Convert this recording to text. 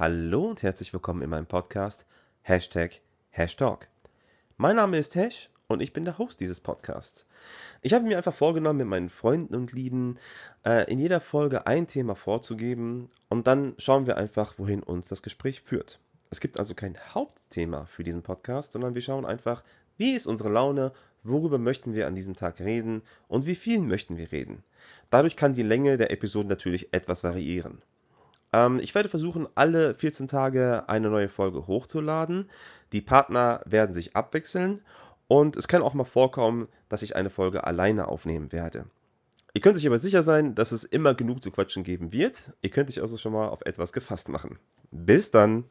Hallo und herzlich willkommen in meinem Podcast Hashtag Hashtalk. Mein Name ist Hash und ich bin der Host dieses Podcasts. Ich habe mir einfach vorgenommen, mit meinen Freunden und Lieben äh, in jeder Folge ein Thema vorzugeben und dann schauen wir einfach, wohin uns das Gespräch führt. Es gibt also kein Hauptthema für diesen Podcast, sondern wir schauen einfach, wie ist unsere Laune, worüber möchten wir an diesem Tag reden und wie viel möchten wir reden. Dadurch kann die Länge der Episoden natürlich etwas variieren. Ähm, ich werde versuchen, alle 14 Tage eine neue Folge hochzuladen. Die Partner werden sich abwechseln und es kann auch mal vorkommen, dass ich eine Folge alleine aufnehmen werde. Ihr könnt euch aber sicher sein, dass es immer genug zu quatschen geben wird. Ihr könnt euch also schon mal auf etwas gefasst machen. Bis dann!